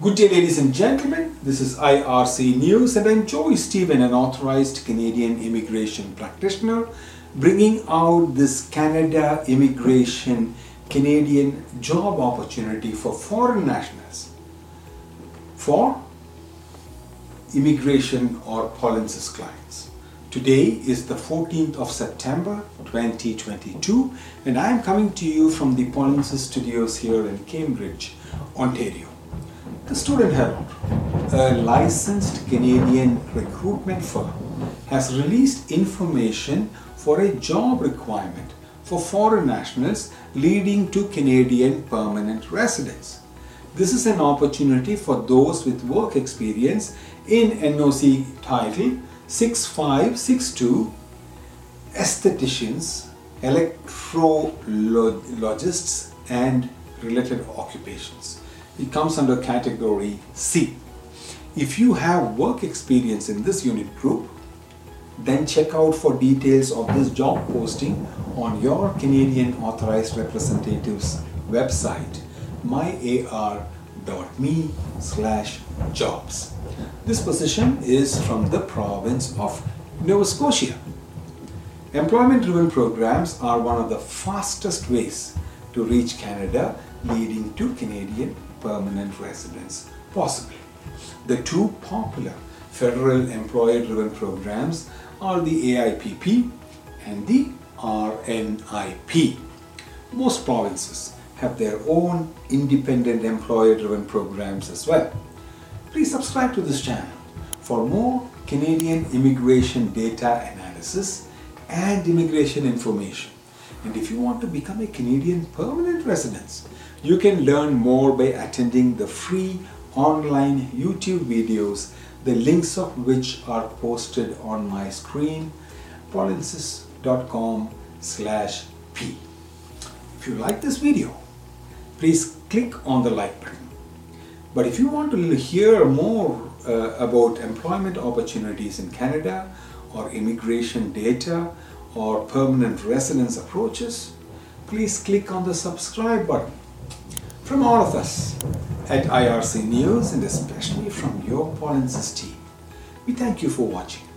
Good day, ladies and gentlemen. This is IRC News, and I'm Joey Stephen, an authorized Canadian immigration practitioner, bringing out this Canada immigration Canadian job opportunity for foreign nationals for immigration or Paulinsis clients. Today is the 14th of September 2022, and I am coming to you from the Paulinsis studios here in Cambridge, Ontario. The Student Herald, a licensed Canadian recruitment firm, has released information for a job requirement for foreign nationals leading to Canadian permanent residence. This is an opportunity for those with work experience in NOC title 6562 aestheticians, electrologists and related occupations. It comes under category C. If you have work experience in this unit group, then check out for details of this job posting on your Canadian Authorized Representative's website myar.me slash jobs. This position is from the province of Nova Scotia. Employment driven programs are one of the fastest ways to reach Canada leading to Canadian permanent residence possibly. The two popular federal employer driven programs are the AIPP and the RNIP. Most provinces have their own independent employer driven programs as well. Please subscribe to this channel for more Canadian immigration data analysis and immigration information. And if you want to become a Canadian permanent resident, you can learn more by attending the free online YouTube videos, the links of which are posted on my screen, paulinsis.com slash p. If you like this video, please click on the like button. But if you want to hear more uh, about employment opportunities in Canada or immigration data or permanent residence approaches, please click on the subscribe button. From all of us at IRC News and especially from your Paulinsis team, we thank you for watching.